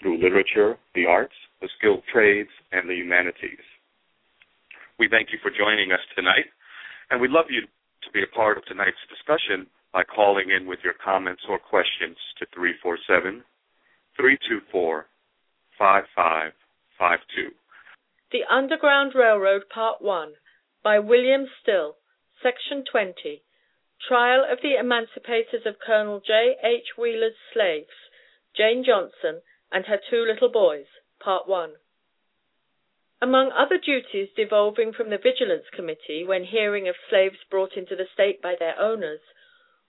through literature, the arts, the skilled trades, and the humanities. We thank you for joining us tonight, and we'd love you to be a part of tonight's discussion by calling in with your comments or questions to 347 324 5552. The Underground Railroad, Part 1, by William Still, Section 20. Trial of the Emancipators of Colonel J. H. Wheeler's Slaves, Jane Johnson and her two little boys. Part 1. Among other duties devolving from the Vigilance Committee when hearing of slaves brought into the State by their owners,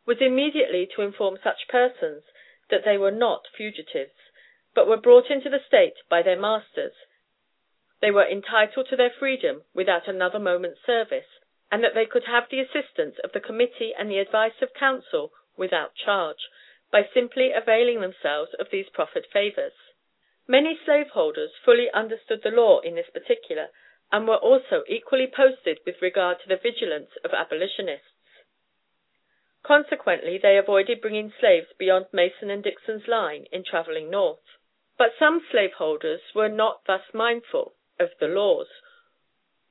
was immediately to inform such persons that they were not fugitives, but were brought into the State by their masters; they were entitled to their freedom without another moment's service, and that they could have the assistance of the committee and the advice of counsel without charge by simply availing themselves of these proffered favors. Many slaveholders fully understood the law in this particular, and were also equally posted with regard to the vigilance of abolitionists. Consequently they avoided bringing slaves beyond Mason and Dixon's line in traveling north. But some slaveholders were not thus mindful of the laws,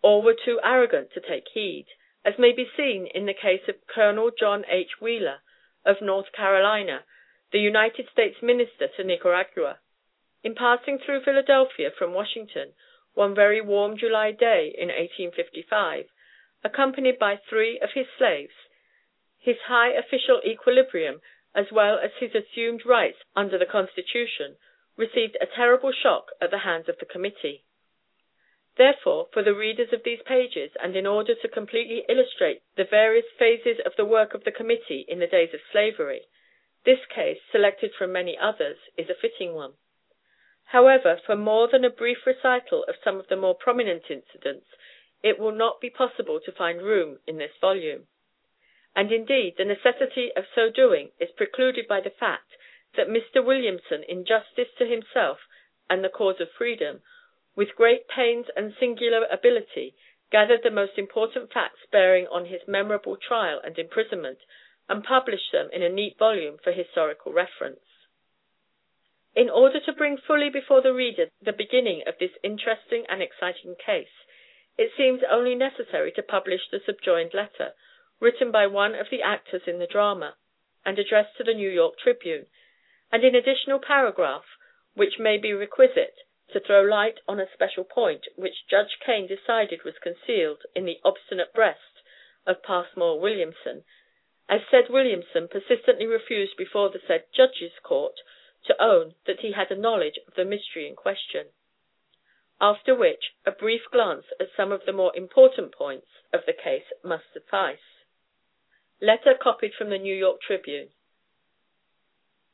or were too arrogant to take heed, as may be seen in the case of Colonel John H. Wheeler, of North Carolina, the United States Minister to Nicaragua. In passing through Philadelphia from Washington, one very warm July day in 1855, accompanied by three of his slaves, his high official equilibrium as well as his assumed rights under the Constitution received a terrible shock at the hands of the committee. Therefore, for the readers of these pages, and in order to completely illustrate the various phases of the work of the committee in the days of slavery, this case, selected from many others, is a fitting one. However, for more than a brief recital of some of the more prominent incidents it will not be possible to find room in this volume; and indeed the necessity of so doing is precluded by the fact that Mr. Williamson in justice to himself and the cause of freedom with great pains and singular ability, gathered the most important facts bearing on his memorable trial and imprisonment, and published them in a neat volume for historical reference. In order to bring fully before the reader the beginning of this interesting and exciting case, it seems only necessary to publish the subjoined letter, written by one of the actors in the drama, and addressed to the New York Tribune, and an additional paragraph, which may be requisite to throw light on a special point which Judge Kane decided was concealed in the obstinate breast of Passmore Williamson, as said Williamson persistently refused before the said Judge's court to own that he had a knowledge of the mystery in question. After which a brief glance at some of the more important points of the case must suffice. Letter copied from the New York Tribune.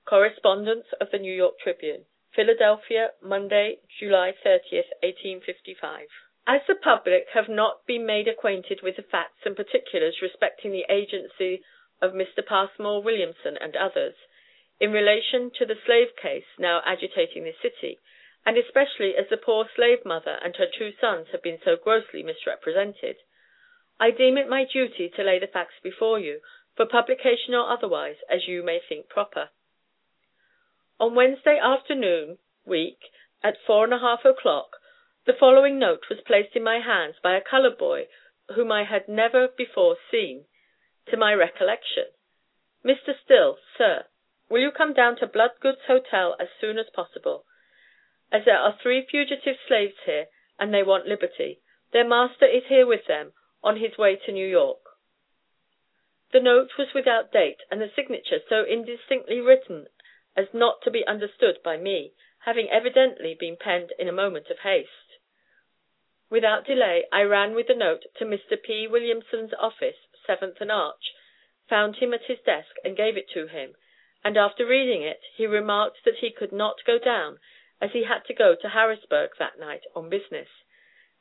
Correspondence of the New York Tribune. Philadelphia, Monday, July 30th, 1855. As the public have not been made acquainted with the facts and particulars respecting the agency of Mr. Passmore Williamson and others, in relation to the slave case now agitating the city, and especially as the poor slave mother and her two sons have been so grossly misrepresented, I deem it my duty to lay the facts before you, for publication or otherwise, as you may think proper. On Wednesday afternoon week, at four and a half o'clock, the following note was placed in my hands by a colored boy whom I had never before seen, to my recollection: "Mr. Still, Sir: Will you come down to Bloodgood's Hotel as soon as possible, as there are three fugitive slaves here, and they want liberty. Their master is here with them, on his way to New York." The note was without date, and the signature so indistinctly written as not to be understood by me, having evidently been penned in a moment of haste. Without delay I ran with the note to Mr. P. Williamson's office, Seventh and Arch, found him at his desk, and gave it to him, and after reading it he remarked that he could not go down, as he had to go to Harrisburg that night on business,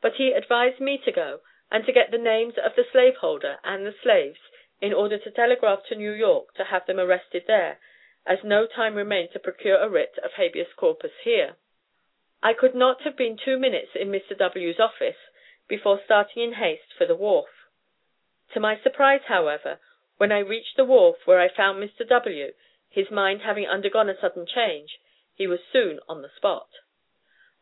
but he advised me to go and to get the names of the slaveholder and the slaves in order to telegraph to New York to have them arrested there, as no time remained to procure a writ of habeas corpus here. I could not have been two minutes in Mr. W 's office before starting in haste for the wharf. To my surprise, however, when I reached the wharf where I found Mr. W., his mind having undergone a sudden change, he was soon on the spot.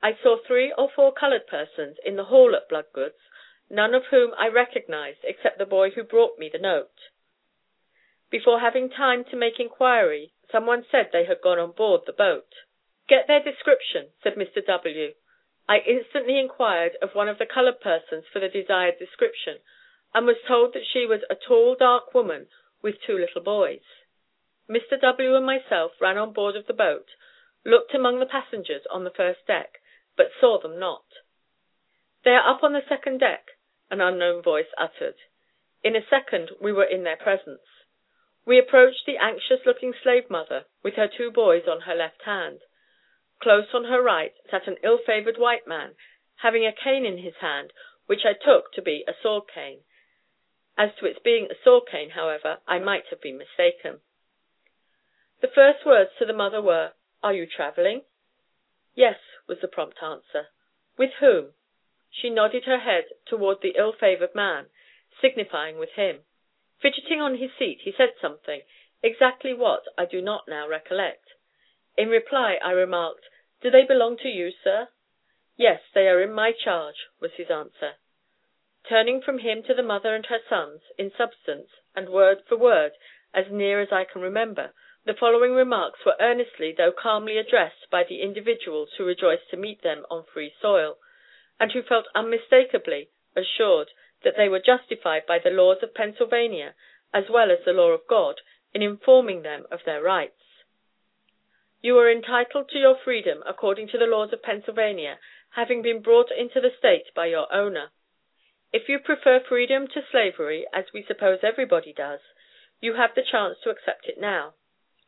I saw three or four colored persons in the hall at Bloodgood's, none of whom I recognized except the boy who brought me the note. Before having time to make inquiry, some one said they had gone on board the boat. "Get their description," said Mr. W. I instantly inquired of one of the colored persons for the desired description, and was told that she was a tall, dark woman with two little boys. Mr. W. and myself ran on board of the boat, looked among the passengers on the first deck, but saw them not. "They are up on the second deck," an unknown voice uttered. In a second we were in their presence. We approached the anxious looking slave mother with her two boys on her left hand. Close on her right sat an ill favored white man, having a cane in his hand, which I took to be a sword cane. As to its being a sword cane, however, I might have been mistaken. The first words to the mother were, "Are you traveling?" "Yes," was the prompt answer. "With whom?" She nodded her head toward the ill favored man, signifying with him. Fidgeting on his seat, he said something, exactly what I do not now recollect. In reply I remarked, "Do they belong to you, sir?" "Yes, they are in my charge," was his answer. Turning from him to the mother and her sons, in substance, and word for word, as near as I can remember, the following remarks were earnestly though calmly addressed by the individuals who rejoiced to meet them on free soil, and who felt unmistakably assured that they were justified by the laws of Pennsylvania, as well as the law of God, in informing them of their rights. You are entitled to your freedom according to the laws of Pennsylvania, having been brought into the State by your owner. If you prefer freedom to slavery, as we suppose everybody does, you have the chance to accept it now.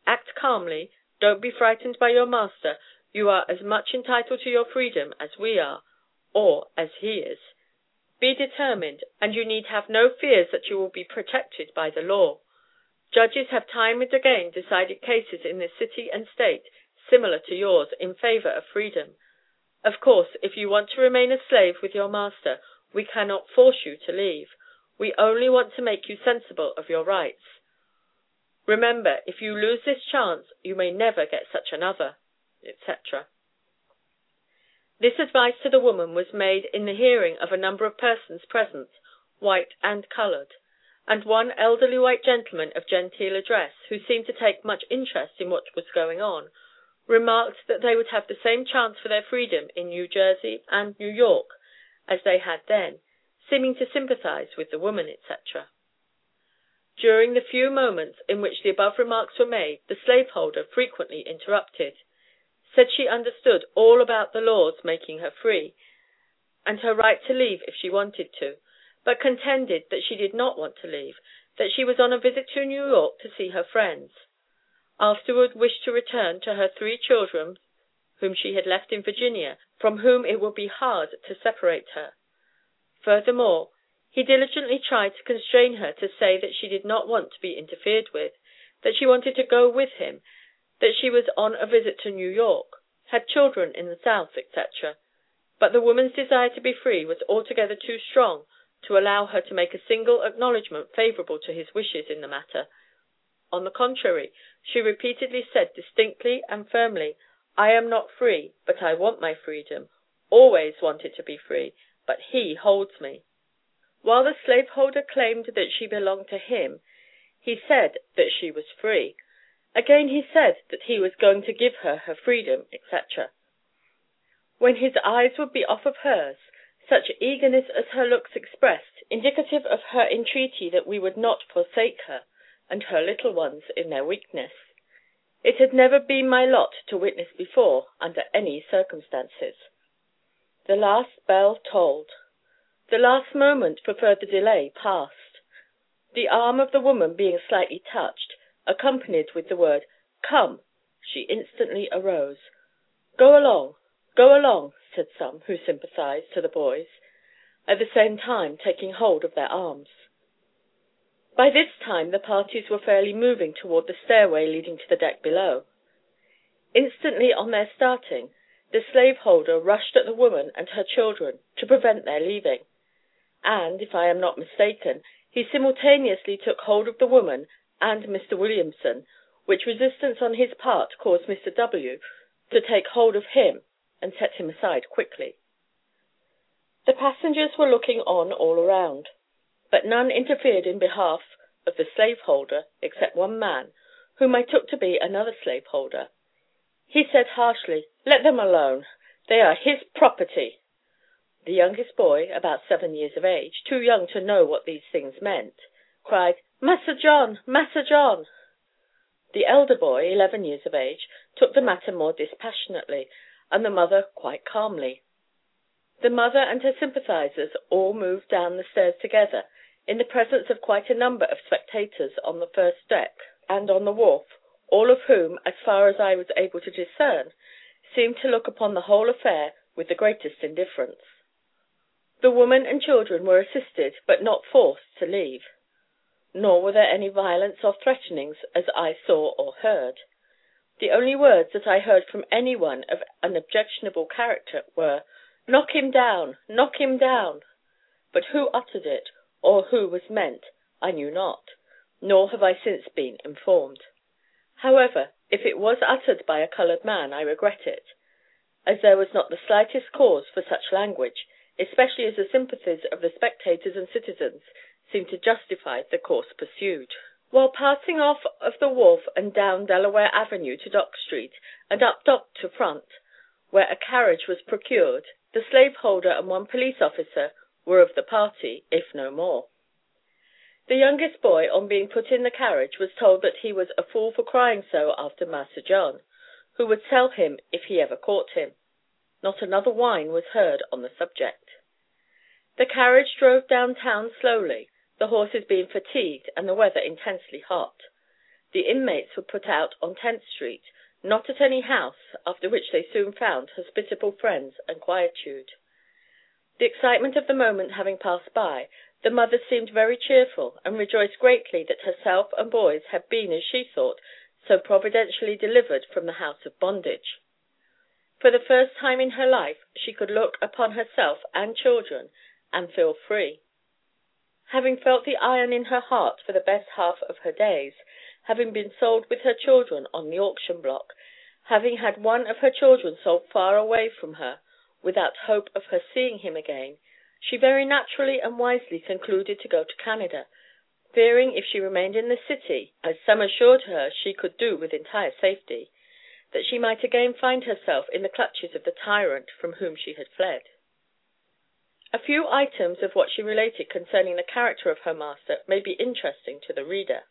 Act calmly, don't be frightened by your master, you are as much entitled to your freedom as we are, or as he is. Be determined, and you need have no fears that you will be protected by the law. Judges have time and again decided cases in this city and State similar to yours in favor of freedom. Of course, if you want to remain a slave with your master, we cannot force you to leave. We only want to make you sensible of your rights. Remember, if you lose this chance, you may never get such another, etc. This advice to the woman was made in the hearing of a number of persons present, white and colored and one elderly white gentleman of genteel address, who seemed to take much interest in what was going on, remarked that they would have the same chance for their freedom in New Jersey and New York as they had then, seeming to sympathize with the woman, etc. During the few moments in which the above remarks were made, the slaveholder frequently interrupted, said she understood all about the laws making her free, and her right to leave if she wanted to but contended that she did not want to leave, that she was on a visit to New York to see her friends; afterward wished to return to her three children whom she had left in Virginia, from whom it would be hard to separate her. Furthermore, he diligently tried to constrain her to say that she did not want to be interfered with, that she wanted to go with him, that she was on a visit to New York, had children in the South, etc. But the woman's desire to be free was altogether too strong to allow her to make a single acknowledgment favorable to his wishes in the matter. On the contrary, she repeatedly said distinctly and firmly, "I am not free, but I want my freedom always wanted to be free, but he holds me." While the slaveholder claimed that she belonged to him, he said that she was free. Again he said that he was going to give her her freedom, etc. When his eyes would be off of hers, such eagerness as her looks expressed, indicative of her entreaty that we would not forsake her and her little ones in their weakness, it had never been my lot to witness before under any circumstances. The last bell tolled. The last moment for further delay passed. The arm of the woman being slightly touched, accompanied with the word "Come," she instantly arose. "Go along. Go along, said some, who sympathized, to the boys, at the same time taking hold of their arms. By this time the parties were fairly moving toward the stairway leading to the deck below. Instantly on their starting, the slave holder rushed at the woman and her children to prevent their leaving; and, if I am not mistaken, he simultaneously took hold of the woman and Mr. Williamson, which resistance on his part caused Mr. W. to take hold of him and set him aside quickly. The passengers were looking on all around, but none interfered in behalf of the slave holder except one man, whom I took to be another slave holder. He said harshly, "Let them alone. They are his property." The youngest boy, about seven years of age, too young to know what these things meant, cried, "Massa John! Massa John!" The elder boy, eleven years of age, took the matter more dispassionately, and the mother quite calmly. The mother and her sympathizers all moved down the stairs together, in the presence of quite a number of spectators on the first deck and on the wharf, all of whom, as far as I was able to discern, seemed to look upon the whole affair with the greatest indifference. The woman and children were assisted, but not forced, to leave nor were there any violence or threatenings as I saw or heard. The only words that I heard from any one of an objectionable character were, "Knock him down! knock him down!" but who uttered it, or who was meant, I knew not, nor have I since been informed. However, if it was uttered by a colored man I regret it, as there was not the slightest cause for such language, especially as the sympathies of the spectators and citizens seemed to justify the course pursued. While passing off of the wharf and down Delaware Avenue to Dock Street, and up Dock to Front, where a carriage was procured, the slave holder and one police officer were of the party, if no more. The youngest boy, on being put in the carriage, was told that he was a fool for crying so after Massa John, who would sell him if he ever caught him. Not another whine was heard on the subject. The carriage drove down town slowly, the horses being fatigued and the weather intensely hot. The inmates were put out on Tenth street, not at any house, after which they soon found hospitable friends and quietude. The excitement of the moment having passed by, the mother seemed very cheerful, and rejoiced greatly that herself and boys had been, as she thought, so providentially delivered from the house of bondage. For the first time in her life she could look upon herself and children and feel free having felt the iron in her heart for the best half of her days, having been sold with her children on the auction block, having had one of her children sold far away from her, without hope of her seeing him again, she very naturally and wisely concluded to go to Canada, fearing if she remained in the city, as some assured her she could do with entire safety, that she might again find herself in the clutches of the tyrant from whom she had fled. A few items of what she related concerning the character of her master may be interesting to the reader.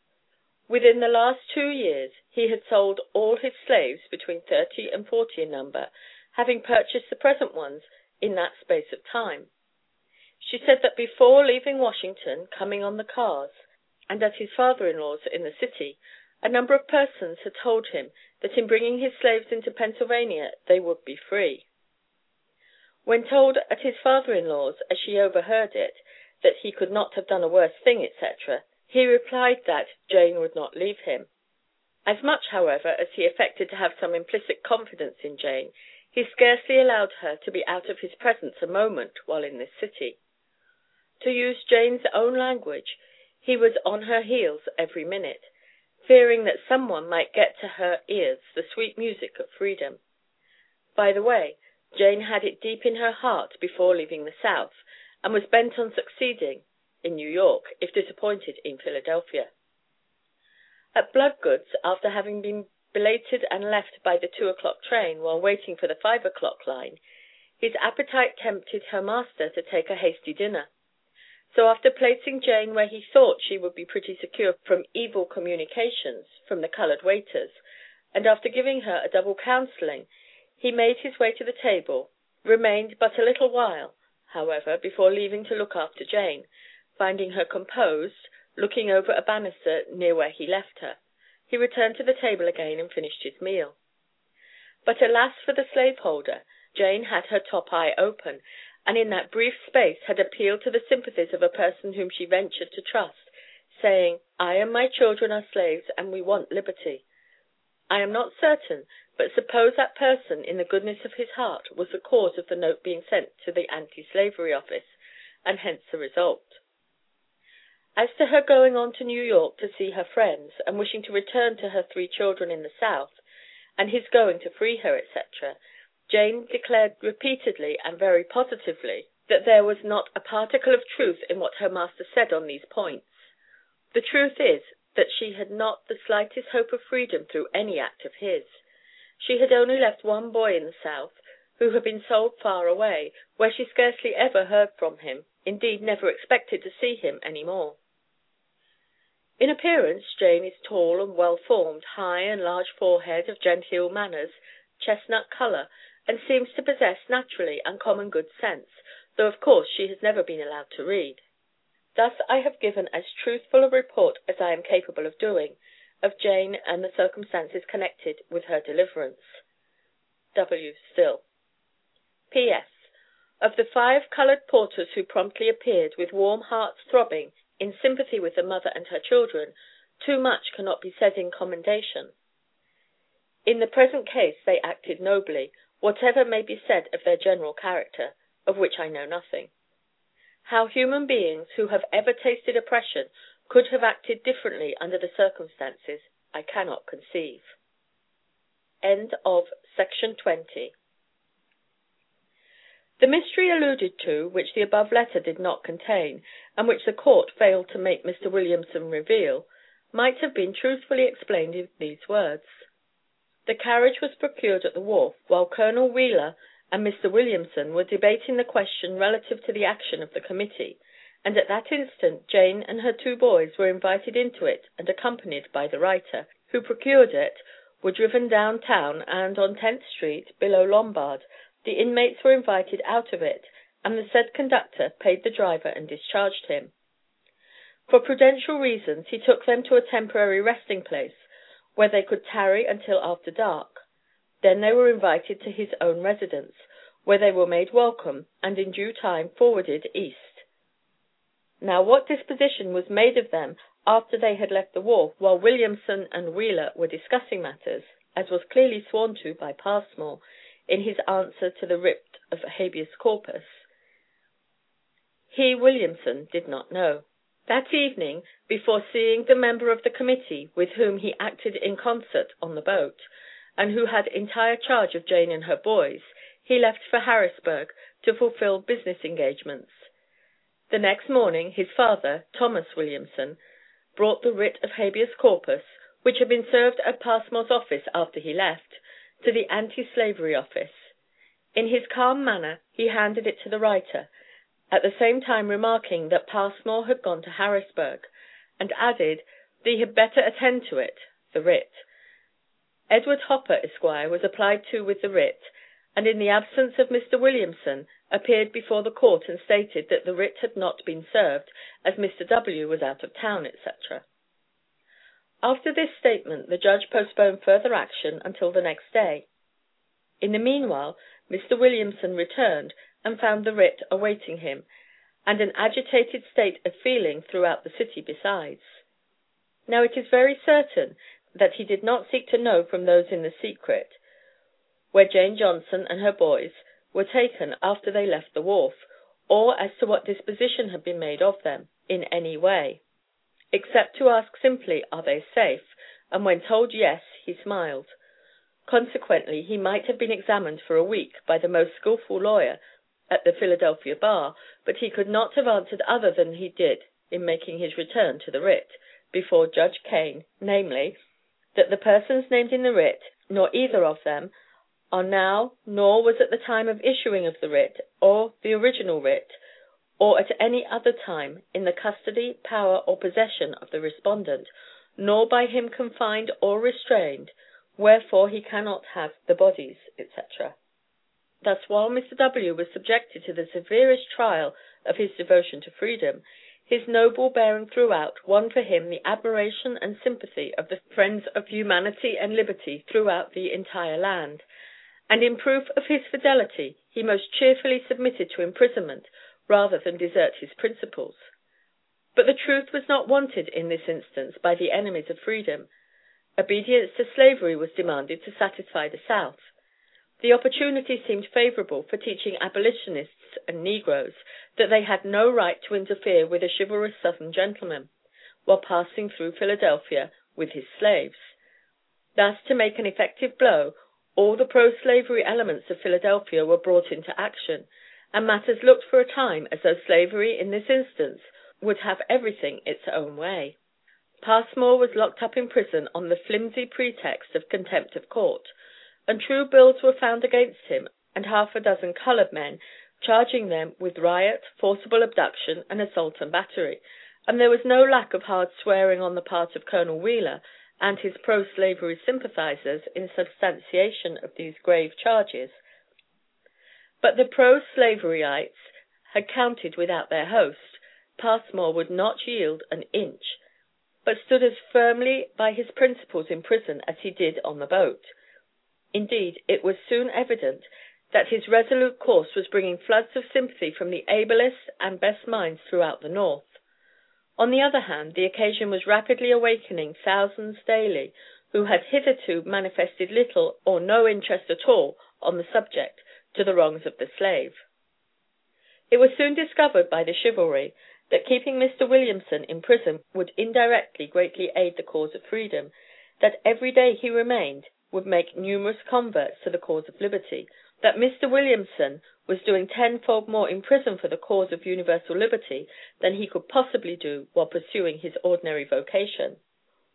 Within the last two years he had sold all his slaves, between thirty and forty in number, having purchased the present ones in that space of time. She said that before leaving Washington, coming on the cars, and at his father in law's in the city, a number of persons had told him that in bringing his slaves into Pennsylvania they would be free. When told at his father in law's, as she overheard it, that he could not have done a worse thing, etc., he replied that Jane would not leave him. As much, however, as he affected to have some implicit confidence in Jane, he scarcely allowed her to be out of his presence a moment while in this city. To use Jane's own language, he was on her heels every minute, fearing that some one might get to her ears the sweet music of freedom. By the way, Jane had it deep in her heart before leaving the South, and was bent on succeeding in New York, if disappointed in Philadelphia. At Bloodgood's, after having been belated and left by the two o'clock train while waiting for the five o'clock line, his appetite tempted her master to take a hasty dinner. So after placing Jane where he thought she would be pretty secure from evil communications from the colored waiters, and after giving her a double counseling he made his way to the table, remained but a little while, however, before leaving to look after Jane, finding her composed, looking over a banister near where he left her, he returned to the table again and finished his meal. But alas for the slaveholder! Jane had her top eye open, and in that brief space had appealed to the sympathies of a person whom she ventured to trust, saying: "I and my children are slaves, and we want liberty." I am not certain, but suppose that person in the goodness of his heart was the cause of the note being sent to the Anti slavery office, and hence the result. As to her going on to New York to see her friends, and wishing to return to her three children in the South, and his going to free her, etc., Jane declared repeatedly and very positively that there was not a particle of truth in what her master said on these points. The truth is that she had not the slightest hope of freedom through any act of his. She had only left one boy in the South, who had been sold far away, where she scarcely ever heard from him, indeed never expected to see him any more. In appearance Jane is tall and well formed, high and large forehead, of genteel manners, chestnut color, and seems to possess naturally uncommon good sense, though of course she has never been allowed to read. Thus I have given as truthful a report as I am capable of doing, of Jane and the circumstances connected with her deliverance. W. Still. P.S. Of the five colored porters who promptly appeared, with warm hearts throbbing, in sympathy with the mother and her children, too much cannot be said in commendation. In the present case they acted nobly, whatever may be said of their general character, of which I know nothing. How human beings who have ever tasted oppression could have acted differently under the circumstances, I cannot conceive. End of Section 20. The mystery alluded to, which the above letter did not contain, and which the court failed to make Mr. Williamson reveal, might have been truthfully explained in these words: The carriage was procured at the wharf while Colonel Wheeler and Mr. Williamson were debating the question relative to the action of the committee, and at that instant Jane and her two boys were invited into it and accompanied by the writer, who procured it, were driven down town, and on Tenth street, below Lombard the inmates were invited out of it, and the said conductor paid the driver and discharged him. For prudential reasons he took them to a temporary resting place, where they could tarry until after dark; then they were invited to his own residence, where they were made welcome, and in due time forwarded East. Now what disposition was made of them after they had left the wharf, while Williamson and Wheeler were discussing matters, as was clearly sworn to by Passmore in his answer to the writ of habeas corpus, he, Williamson, did not know. That evening, before seeing the member of the committee with whom he acted in concert on the boat, and who had entire charge of Jane and her boys, he left for Harrisburg to fulfill business engagements. The next morning his father, Thomas Williamson, brought the writ of habeas corpus, which had been served at Passmore's office after he left to the Anti slavery office. In his calm manner he handed it to the writer, at the same time remarking that Passmore had gone to Harrisburg, and added "thee had better attend to it (the writ). Edward Hopper, Esq., was applied to with the writ, and in the absence of Mr. Williamson, appeared before the court and stated that the writ had not been served, as Mr. W. was out of town, etc. After this statement the judge postponed further action until the next day. In the meanwhile Mr. Williamson returned and found the writ awaiting him, and an agitated state of feeling throughout the city besides. Now it is very certain that he did not seek to know from those in the secret, where Jane Johnson and her boys were taken after they left the wharf, or as to what disposition had been made of them, in any way except to ask simply, "Are they safe?" and when told "Yes," he smiled. Consequently he might have been examined for a week by the most skillful lawyer at the Philadelphia bar, but he could not have answered other than he did in making his return to the writ, before Judge Kane, namely, that the persons named in the writ, nor either of them, are now, nor was at the time of issuing of the writ, or the original writ or at any other time, in the custody, power, or possession of the respondent, nor by him confined or restrained, wherefore he cannot have the bodies, etc. Thus, while Mr. W. was subjected to the severest trial of his devotion to freedom, his noble bearing throughout won for him the admiration and sympathy of the friends of humanity and liberty throughout the entire land, and in proof of his fidelity he most cheerfully submitted to imprisonment rather than desert his principles. But the truth was not wanted in this instance by the enemies of freedom. Obedience to slavery was demanded to satisfy the South. The opportunity seemed favorable for teaching abolitionists and negroes that they had no right to interfere with a chivalrous Southern gentleman, while passing through Philadelphia with his slaves. Thus, to make an effective blow, all the pro slavery elements of Philadelphia were brought into action, and matters looked for a time as though slavery in this instance would have everything its own way. Passmore was locked up in prison on the flimsy pretext of contempt of court, and true bills were found against him and half a dozen colored men, charging them with riot, forcible abduction, and assault and battery, and there was no lack of hard swearing on the part of Colonel Wheeler and his pro slavery sympathizers in substantiation of these grave charges. But the pro slaveryites had counted without their host. Passmore would not yield an inch, but stood as firmly by his principles in prison as he did on the boat. Indeed, it was soon evident that his resolute course was bringing floods of sympathy from the ablest and best minds throughout the North. On the other hand, the occasion was rapidly awakening thousands daily who had hitherto manifested little or no interest at all on the subject to the wrongs of the slave. It was soon discovered by the chivalry that keeping Mr. Williamson in prison would indirectly greatly aid the cause of freedom, that every day he remained would make numerous converts to the cause of liberty, that Mr. Williamson was doing tenfold more in prison for the cause of universal liberty than he could possibly do while pursuing his ordinary vocation.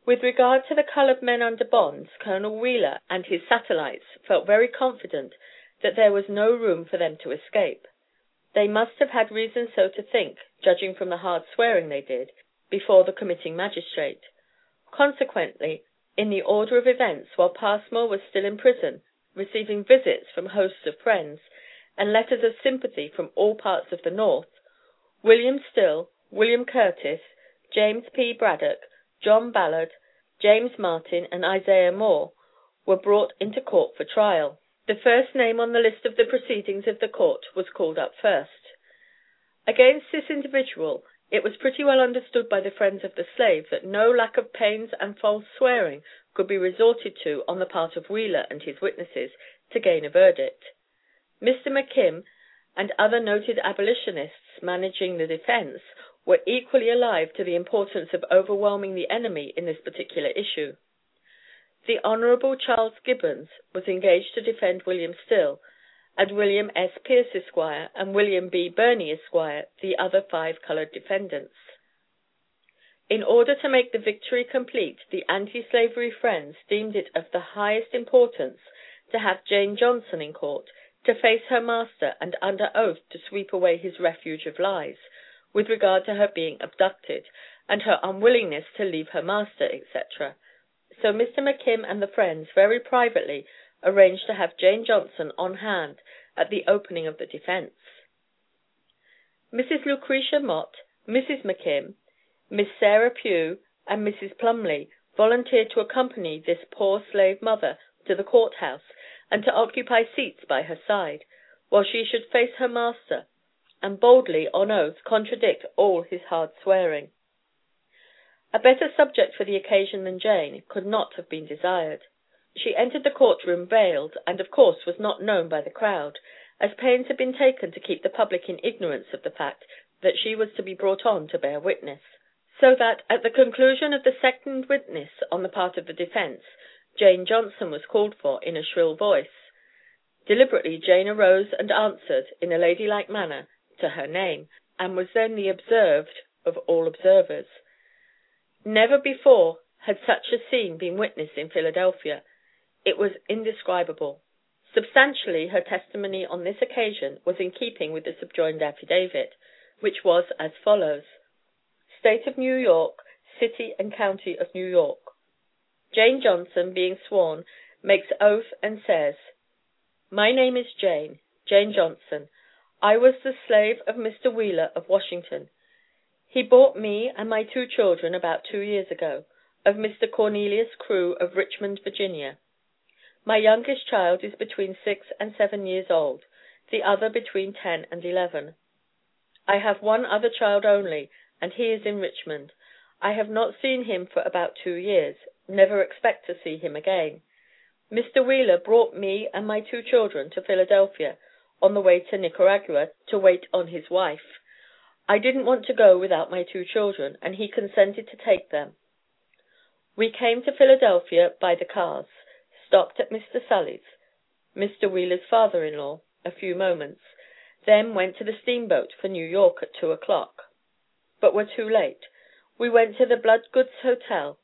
With regard to the colored men under bonds, Colonel Wheeler and his satellites felt very confident that there was no room for them to escape. They must have had reason so to think, judging from the hard swearing they did, before the committing magistrate. Consequently, in the order of events, while Passmore was still in prison, receiving visits from hosts of friends, and letters of sympathy from all parts of the North, William Still, William Curtis, James P. Braddock, John Ballard, James Martin, and Isaiah Moore were brought into court for trial. The first name on the list of the proceedings of the court was called up first. Against this individual it was pretty well understood by the friends of the slave that no lack of pains and false swearing could be resorted to on the part of Wheeler and his witnesses to gain a verdict. Mr. McKim and other noted abolitionists managing the defense were equally alive to the importance of overwhelming the enemy in this particular issue. The Hon. Charles Gibbons was engaged to defend William Still, and William S. Pierce, Esq., and William B. Birney, Esq., the other five colored defendants. In order to make the victory complete, the anti slavery friends deemed it of the highest importance to have Jane Johnson in court to face her master and under oath to sweep away his refuge of lies, with regard to her being abducted, and her unwillingness to leave her master, etc. So Mr. McKim and the friends very privately arranged to have Jane Johnson on hand at the opening of the defense. Mrs. Lucretia Mott, Mrs. McKim, Miss Sarah Pugh, and Mrs. Plumly volunteered to accompany this poor slave mother to the courthouse and to occupy seats by her side, while she should face her master, and boldly, on oath, contradict all his hard swearing. A better subject for the occasion than Jane could not have been desired. She entered the court room veiled, and of course was not known by the crowd, as pains had been taken to keep the public in ignorance of the fact that she was to be brought on to bear witness. So that, at the conclusion of the second witness on the part of the defense, Jane Johnson was called for in a shrill voice. Deliberately Jane arose and answered, in a ladylike manner, to her name, and was then the observed of all observers. Never before had such a scene been witnessed in Philadelphia. It was indescribable. Substantially her testimony on this occasion was in keeping with the subjoined affidavit, which was as follows: State of New York, City and County of New York. Jane Johnson, being sworn, makes oath and says: My name is Jane, Jane Johnson. I was the slave of Mr. Wheeler, of Washington. He bought me and my two children about two years ago, of Mr. Cornelius Crew, of Richmond, Virginia. My youngest child is between six and seven years old, the other between ten and eleven. I have one other child only, and he is in Richmond. I have not seen him for about two years never expect to see him again. Mr. Wheeler brought me and my two children to Philadelphia on the way to Nicaragua to wait on his wife. I didn't want to go without my two children, and he consented to take them. We came to Philadelphia by the cars stopped at Mr. Sully's (Mr. Wheeler's father in law) a few moments, then went to the steamboat for New York at two o'clock, but were too late. We went to the Bloodgood's Hotel.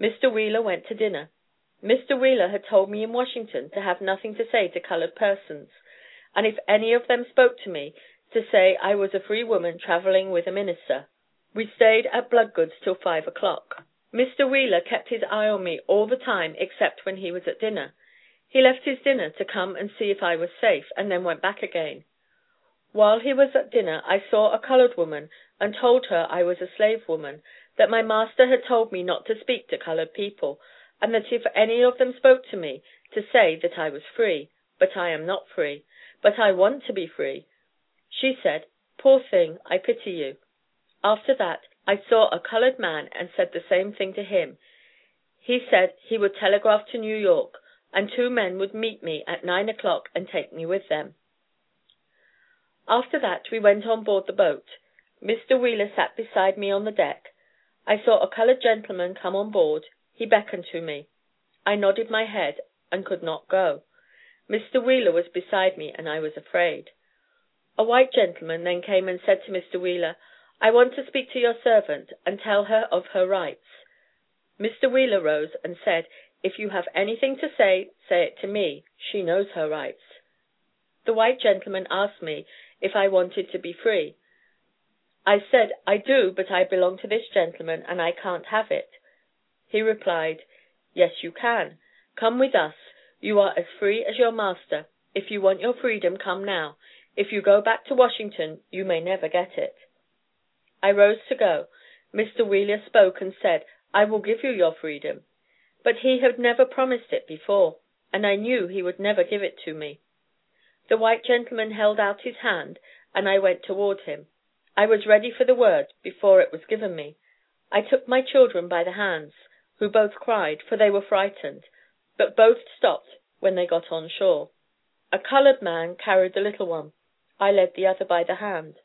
Mr. Wheeler went to dinner. Mr. Wheeler had told me in Washington to have nothing to say to colored persons, and if any of them spoke to me, to say I was a free woman traveling with a minister. We stayed at Bloodgood's till five o'clock. Mr. Wheeler kept his eye on me all the time except when he was at dinner. He left his dinner to come and see if I was safe, and then went back again. While he was at dinner I saw a colored woman and told her I was a slave woman, that my master had told me not to speak to colored people, and that if any of them spoke to me, to say that I was free, but I am not free, but I want to be free. She said, "Poor thing, I pity you." After that I saw a colored man and said the same thing to him. He said he would telegraph to New York, and two men would meet me at nine o'clock and take me with them. After that we went on board the boat. Mr. Wheeler sat beside me on the deck. I saw a colored gentleman come on board. He beckoned to me. I nodded my head and could not go. Mr. Wheeler was beside me and I was afraid. A white gentleman then came and said to Mr. Wheeler. I want to speak to your servant, and tell her of her rights. Mr. Wheeler rose and said, If you have anything to say, say it to me. She knows her rights. The white gentleman asked me if I wanted to be free. I said, I do, but I belong to this gentleman, and I can't have it. He replied, Yes, you can. Come with us. You are as free as your master. If you want your freedom, come now. If you go back to Washington, you may never get it. I rose to go. Mr. Wheeler spoke and said, I will give you your freedom. But he had never promised it before, and I knew he would never give it to me. The white gentleman held out his hand, and I went toward him. I was ready for the word before it was given me. I took my children by the hands, who both cried, for they were frightened, but both stopped when they got on shore. A colored man carried the little one. I led the other by the hand.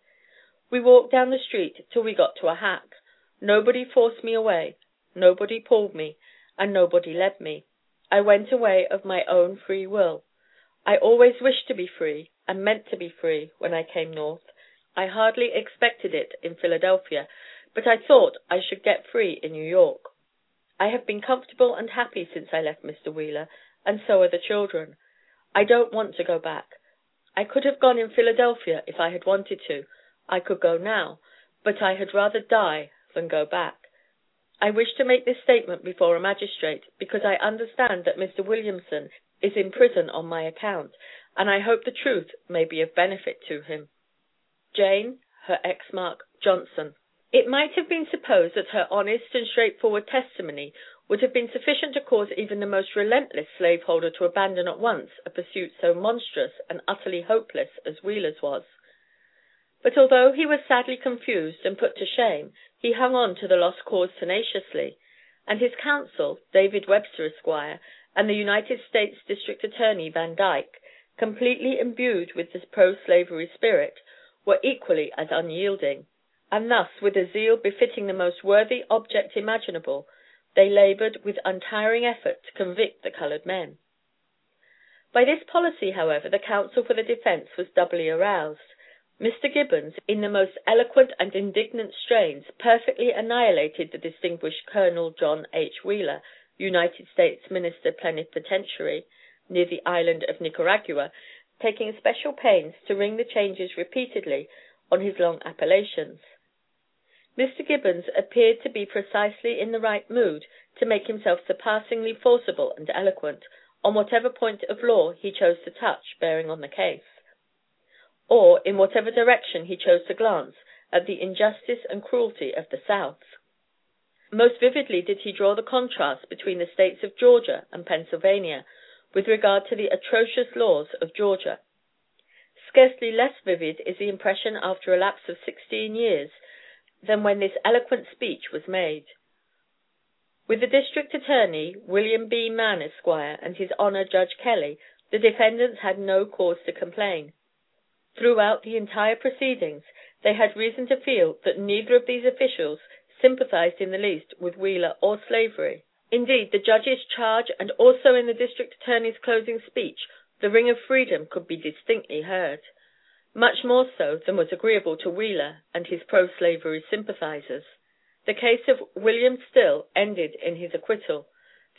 We walked down the street till we got to a hack. Nobody forced me away, nobody pulled me, and nobody led me. I went away of my own free will. I always wished to be free, and meant to be free, when I came North. I hardly expected it in Philadelphia, but I thought I should get free in New York. I have been comfortable and happy since I left Mr. Wheeler, and so are the children. I don't want to go back. I could have gone in Philadelphia if I had wanted to. I could go now, but I had rather die than go back. I wish to make this statement before a magistrate, because I understand that Mr. Williamson is in prison on my account, and I hope the truth may be of benefit to him. Jane (her X mark) Johnson. It might have been supposed that her honest and straightforward testimony would have been sufficient to cause even the most relentless slaveholder to abandon at once a pursuit so monstrous and utterly hopeless as Wheeler's was. But although he was sadly confused and put to shame, he hung on to the lost cause tenaciously, and his counsel, David Webster, Esq., and the United States District Attorney, Van Dyke, completely imbued with the pro slavery spirit, were equally as unyielding, and thus, with a zeal befitting the most worthy object imaginable, they labored with untiring effort to convict the colored men. By this policy, however, the counsel for the defense was doubly aroused. Mr. Gibbons, in the most eloquent and indignant strains, perfectly annihilated the distinguished Colonel John H. Wheeler, United States Minister Plenipotentiary, near the island of Nicaragua, taking special pains to ring the changes repeatedly on his long appellations. Mr. Gibbons appeared to be precisely in the right mood to make himself surpassingly forcible and eloquent on whatever point of law he chose to touch bearing on the case or in whatever direction he chose to glance at the injustice and cruelty of the South. Most vividly did he draw the contrast between the States of Georgia and Pennsylvania, with regard to the atrocious laws of Georgia. Scarcely less vivid is the impression after a lapse of sixteen years than when this eloquent speech was made. With the District Attorney, William B. Mann, Esq., and His Honor Judge Kelly, the defendants had no cause to complain. Throughout the entire proceedings they had reason to feel that neither of these officials sympathized in the least with Wheeler or slavery. Indeed, the Judge's charge and also in the District Attorney's closing speech the ring of freedom could be distinctly heard much more so than was agreeable to Wheeler and his pro slavery sympathizers. The case of William Still ended in his acquittal.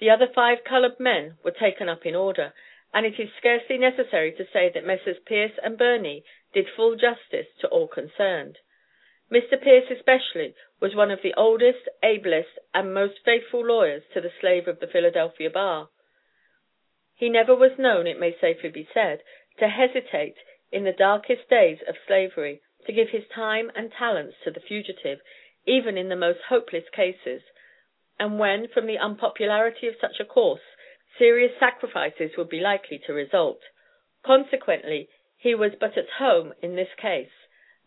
The other five colored men were taken up in order, and it is scarcely necessary to say that Messrs. Pierce and Birney did full justice to all concerned. Mr. Pierce especially was one of the oldest, ablest, and most faithful lawyers to the slave of the Philadelphia bar. He never was known, it may safely be said, to hesitate in the darkest days of slavery to give his time and talents to the fugitive, even in the most hopeless cases, and when, from the unpopularity of such a course, serious sacrifices would be likely to result. Consequently, he was but at home in this case,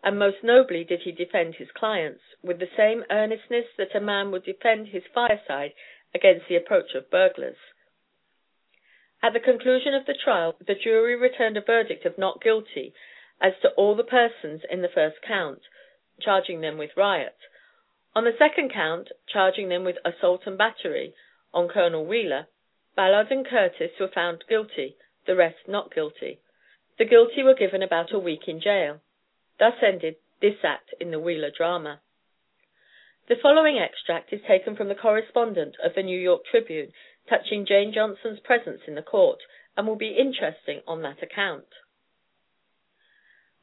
and most nobly did he defend his clients, with the same earnestness that a man would defend his fireside against the approach of burglars. At the conclusion of the trial the jury returned a verdict of not guilty as to all the persons in the first count, charging them with riot. On the second count, charging them with assault and battery on Colonel Wheeler, Ballard and Curtis were found guilty, the rest not guilty. The guilty were given about a week in jail. Thus ended this act in the Wheeler drama. The following extract is taken from the correspondent of the New York Tribune touching Jane Johnson's presence in the court, and will be interesting on that account.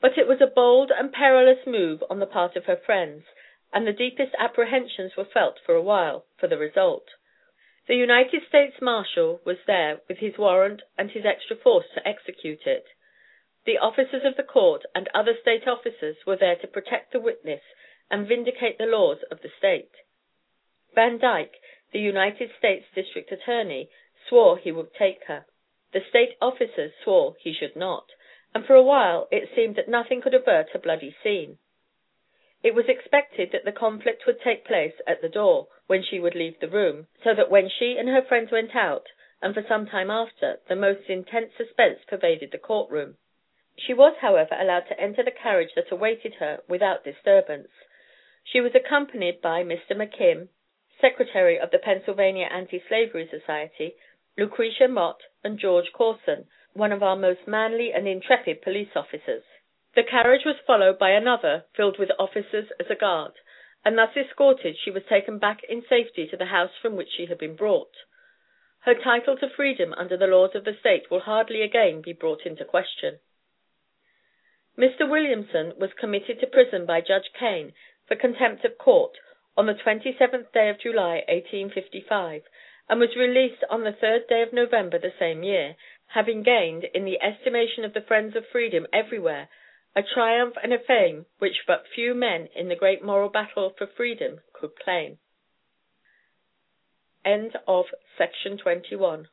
But it was a bold and perilous move on the part of her friends, and the deepest apprehensions were felt for a while for the result. The United States Marshal was there with his warrant and his extra force to execute it. The officers of the court and other State officers were there to protect the witness and vindicate the laws of the State. Van Dyke the United States District Attorney swore he would take her. The State officers swore he should not, and for a while it seemed that nothing could avert a bloody scene. It was expected that the conflict would take place at the door, when she would leave the room, so that when she and her friends went out, and for some time after, the most intense suspense pervaded the court room. She was, however, allowed to enter the carriage that awaited her without disturbance. She was accompanied by Mr. McKim, secretary of the Pennsylvania Anti slavery Society, Lucretia Mott and George Corson, one of our most manly and intrepid police officers. The carriage was followed by another filled with officers as a guard, and thus escorted she was taken back in safety to the house from which she had been brought. Her title to freedom under the laws of the State will hardly again be brought into question. Mr. Williamson was committed to prison by Judge Kane for contempt of court on the 27th day of July, 1855, and was released on the 3rd day of November the same year, having gained, in the estimation of the friends of freedom everywhere, a triumph and a fame which but few men in the great moral battle for freedom could claim. Section 21